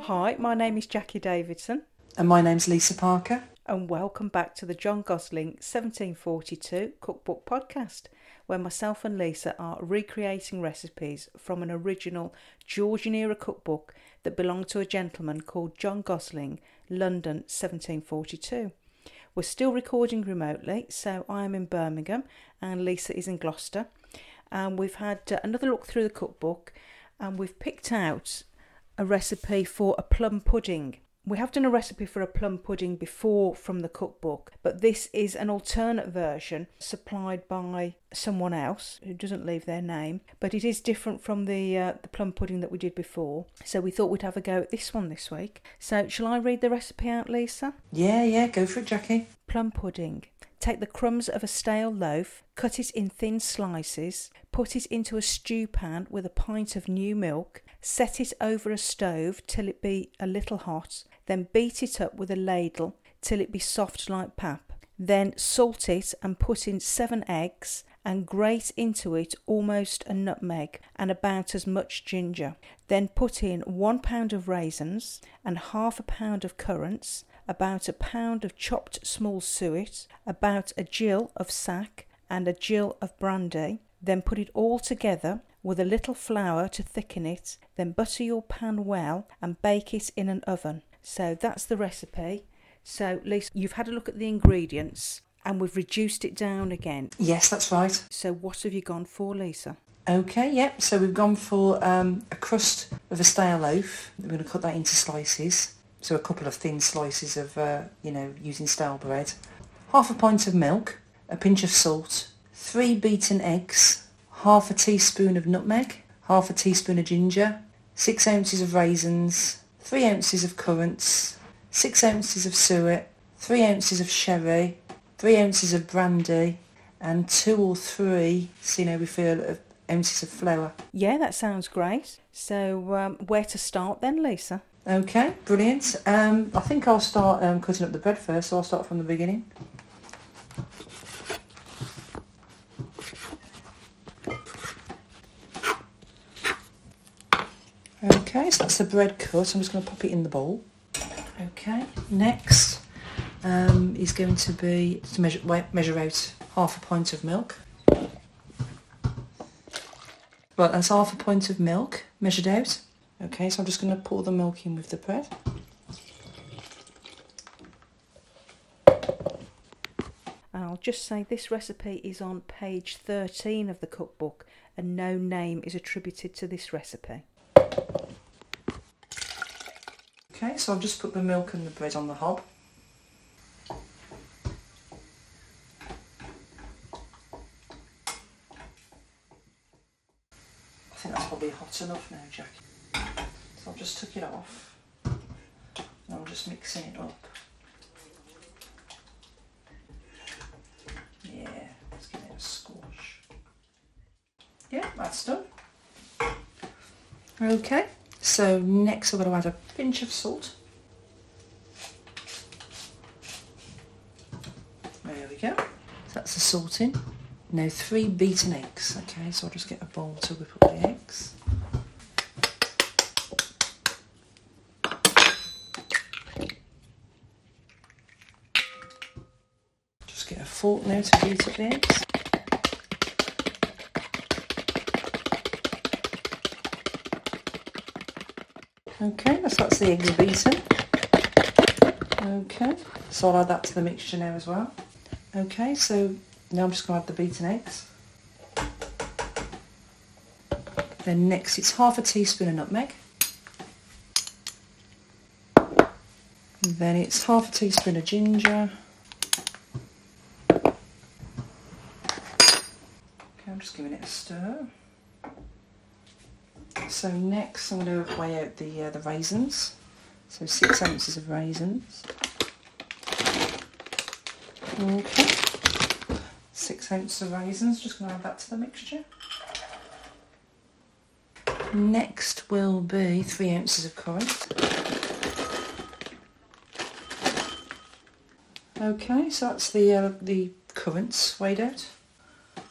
Hi, my name is Jacqui Davidson, And my name's Lisa Parker. and welcome back to the John Gosling 1742 Cookbook Podcast, where myself and Lisa are recreating recipes from an original Georgian era cookbook that belonged to a gentleman called John Gosling, London 1742. We're still recording remotely, so I am in Birmingham and Lisa is in Gloucester. And we've had uh, another look through the cookbook and we've picked out a recipe for a plum pudding. We have done a recipe for a plum pudding before from the cookbook, but this is an alternate version supplied by someone else who doesn't leave their name, but it is different from the uh, the plum pudding that we did before. So we thought we'd have a go at this one this week. So shall I read the recipe out, Lisa? Yeah, yeah, go for it, Jacqui. Plum pudding. Take the crumbs of a stale loaf, cut it in thin slices, put it into a stew pan with a pint of new milk, set it over a stove till it be a little hot, then beat it up with a ladle till it be soft like pap. Then salt it and put in seven eggs and grate into it almost a nutmeg and about as much ginger. Then put in one pound of raisins and half a pound of currants, about a pound of chopped small suet, about a gill of sack and a gill of brandy. Then put it all together with a little flour to thicken it. Then butter your pan well and bake it in an oven. So that's the recipe. So, Lisa, you've had a look at the ingredients and we've reduced it down again. Yes, that's right. So, what have you gone for, Lisa? Okay, yep. So we've gone for um, a crust of a stale loaf. We're going to cut that into slices. So a couple of thin slices of, uh, you know, using stale bread. Half a pint of milk, a pinch of salt, three beaten eggs, half a teaspoon of nutmeg, half a teaspoon of ginger, six ounces of raisins, three ounces of currants, six ounces of suet, three ounces of sherry, three ounces of brandy, and two or three, so you know we feel, of ounces of flour. Yeah, that sounds great. So, um, where to start then, Lisa? Okay, brilliant. Um, I think I'll start um, cutting up the bread first, so I'll start from the beginning. Okay, so that's the bread cut. I'm just going to pop it in the bowl. Okay, next um, is going to be to measure, measure out half a pint of milk. Right, that's half a pint of milk measured out. Okay, so I'm just going to pour the milk in with the bread. And I'll just say this recipe is on page 13 of the cookbook and no name is attributed to this recipe. Okay, so I've just put the milk and the bread on the hob. I think that's probably hot enough now, Jacqui. So I've just took it off. And I'm just mixing it up. Yeah, let's give it a squash. Yeah, that's done. Okay, so next I'm going to add a pinch of salt. There we go. So that's the salt in. Now three beaten eggs. Okay, so I'll just get a bowl to whip up the eggs. Just get a fork now to beat up the eggs. Okay, so that's the eggs beaten. Okay, so I'll add that to the mixture now as well. Okay, so now I'm just going to add the beaten eggs. Then next it's half a teaspoon of nutmeg. Then it's half a teaspoon of ginger. Okay, I'm just giving it a stir. So next I'm going to weigh out the uh, the raisins. So six ounces of raisins. Okay. Six ounces of raisins, just going to add that to the mixture. Next will be three ounces of currant. Okay, so that's the uh, the currants weighed out. So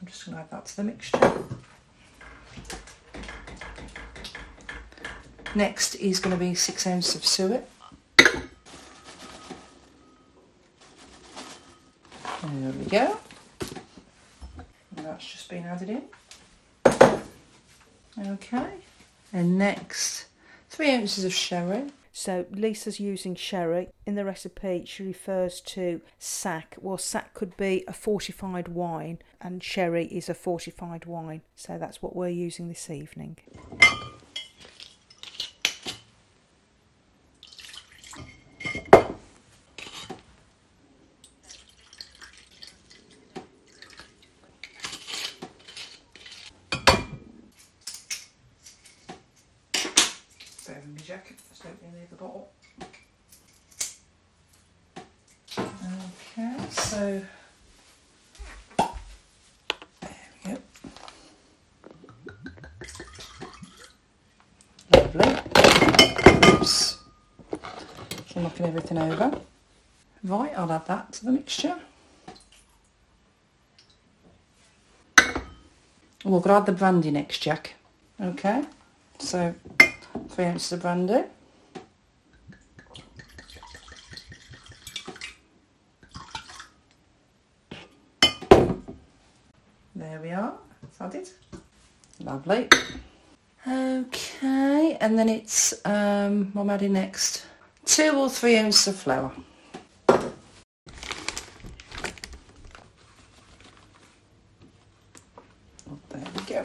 I'm just going to add that to the mixture. Next is going to be six ounces of suet. There we go. And that's just been added in. Okay. And next, three ounces of sherry. So Lisa's using sherry. In the recipe, she refers to sack. Well, sack could be a fortified wine, and sherry is a fortified wine. So that's what we're using this evening. Bear with me, Just the bottle. Okay, so there we go. Lovely. Oops. So knocking everything over. Right, I'll add that to the mixture. We'll add the brandy next, Jack. Okay, so three ounces of brandy. There we are, it's added. Lovely. Okay, and then it's, um, what am I adding next? Two or three ounces of flour. Oh, there we go.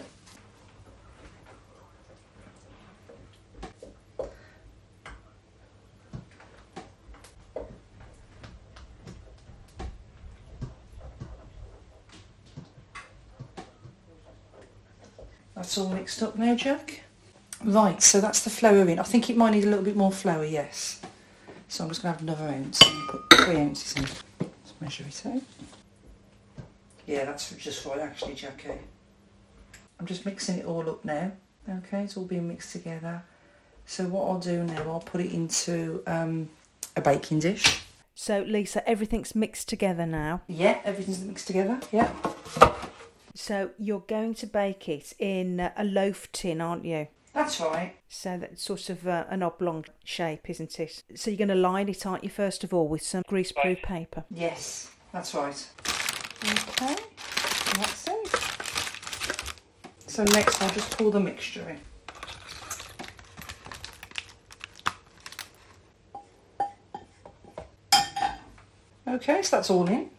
That's all mixed up now, Jack. Right, so that's the flour in. I think it might need a little bit more flour, yes. So I'm just going to have another ounce and put three ounces in. Let's measure it out. Yeah, that's just right actually, Jacqui. I'm just mixing it all up now. Okay, it's all being mixed together. So what I'll do now, I'll put it into um, a baking dish. So Lisa, everything's mixed together now. Yeah, everything's mixed together. Yeah. So you're going to bake it in a loaf tin, aren't you? That's right. So that's sort of uh, an oblong shape, isn't it? So you're going to line it, aren't you, first of all, with some greaseproof paper? Yes, that's right. Okay, that's it. So next I'll just pour the mixture in. Okay, so that's all in.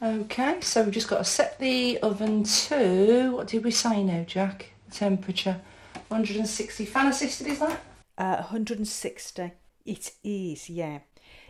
Okay, so we've just got to set the oven to, what did we say now, Jack? Temperature 160. Fan assisted, is that? Uh, 160. It is, yeah.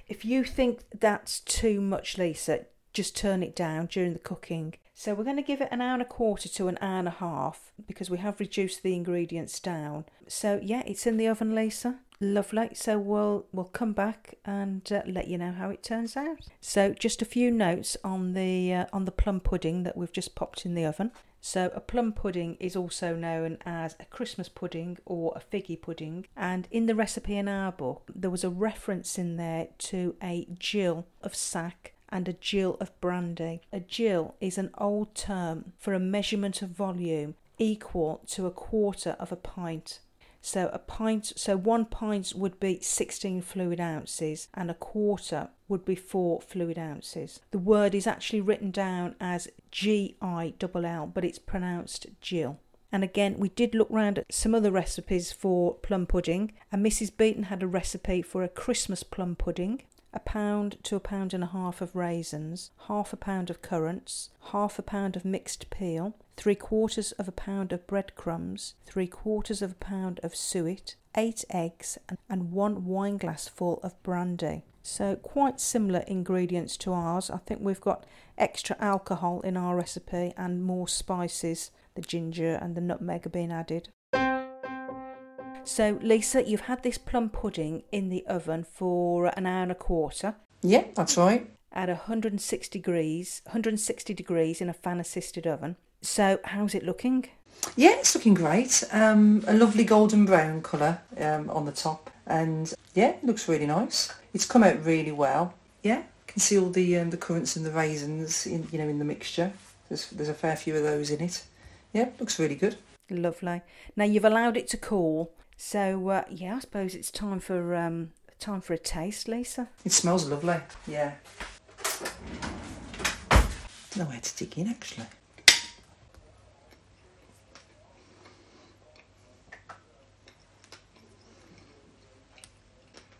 If you think that's too much, Lisa, just turn it down during the cooking. So we're going to give it an hour and a quarter to an hour and a half because we have reduced the ingredients down. So yeah, it's in the oven, Lisa. Lovely. So we'll we'll come back and uh, let you know how it turns out. So just a few notes on the uh, on the plum pudding that we've just popped in the oven. So a plum pudding is also known as a Christmas pudding or a figgy pudding. And in the recipe in our book, there was a reference in there to a gill of sack and a gill of brandy. A gill is an old term for a measurement of volume equal to a quarter of a pint. So a pint, so one pint would be 16 fluid ounces, and a quarter would be four fluid ounces. The word is actually written down as G I L L, but it's pronounced Jill. And again, we did look round at some other recipes for plum pudding, and Mrs. Beeton had a recipe for a Christmas plum pudding. A pound to a pound and a half of raisins, half a pound of currants, half a pound of mixed peel, three quarters of a pound of breadcrumbs, three quarters of a pound of suet, eight eggs, and one wineglassful of brandy. So, quite similar ingredients to ours. I think we've got extra alcohol in our recipe and more spices. The ginger and the nutmeg are being added. So, Lisa, you've had this plum pudding in the oven for an hour and a quarter Yeah, that's right. At 160 degrees, 160 degrees in a fan assisted oven. So, how's it looking? Yeah, it's looking great. Um, a lovely golden brown colour um, on the top, and yeah, looks really nice. It's come out really well. Yeah, can see all the um, the currants and the raisins in you know in the mixture. There's there's a fair few of those in it. Yeah, looks really good. Lovely. Now, you've allowed it to cool. So uh, yeah, I suppose it's time for um, time for a taste, Lisa. It smells lovely. Yeah. Nowhere to dig in actually.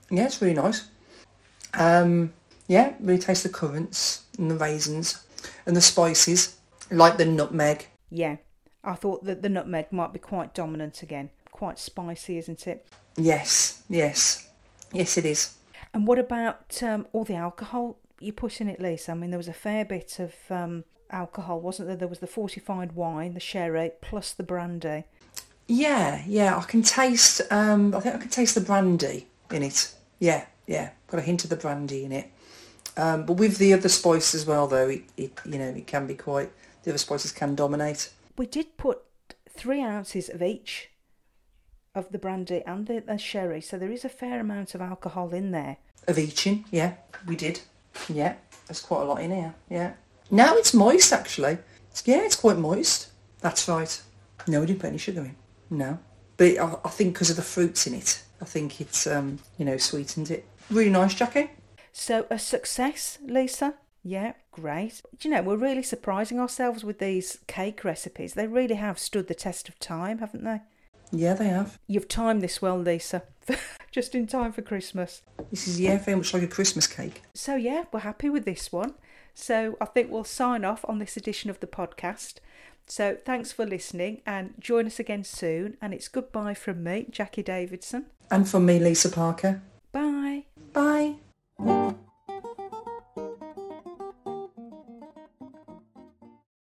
Yeah, it's really nice. Um, yeah, really taste the currants and the raisins and the spices, like the nutmeg. Yeah, I thought that the nutmeg might be quite dominant again. Quite spicy, isn't it? Yes, yes, yes, it is. And what about um, all the alcohol you put in it, Lisa? I mean, there was a fair bit of um, alcohol, wasn't there? There was the fortified wine, the sherry, plus the brandy. Yeah, yeah, I can taste. Um, I think I can taste the brandy in it. Yeah, yeah, got a hint of the brandy in it. Um, but with the other spice as well, though, it, it you know it can be quite. The other spices can dominate. We did put three ounces of each of the brandy and the, the sherry, so there is a fair amount of alcohol in there. Of each in, yeah, we did. Yeah, there's quite a lot in here. Yeah. Now it's moist actually. Yeah, it's quite moist. That's right. No, we didn't put any sugar in. No, but I, I think because of the fruits in it, I think it's um you know sweetened it. Really nice, Jacqui. So a success, Lisa. Yeah, great. You know, we're really surprising ourselves with these cake recipes. They really have stood the test of time, haven't they? Yeah, they have. You've timed this well, Lisa. Just in time for Christmas. This is yeah, very much like a Christmas cake. So yeah, we're happy with this one. So I think we'll sign off on this edition of the podcast. So thanks for listening and join us again soon. And it's goodbye from me, Jacqui Davidson. And from me, Lisa Parker.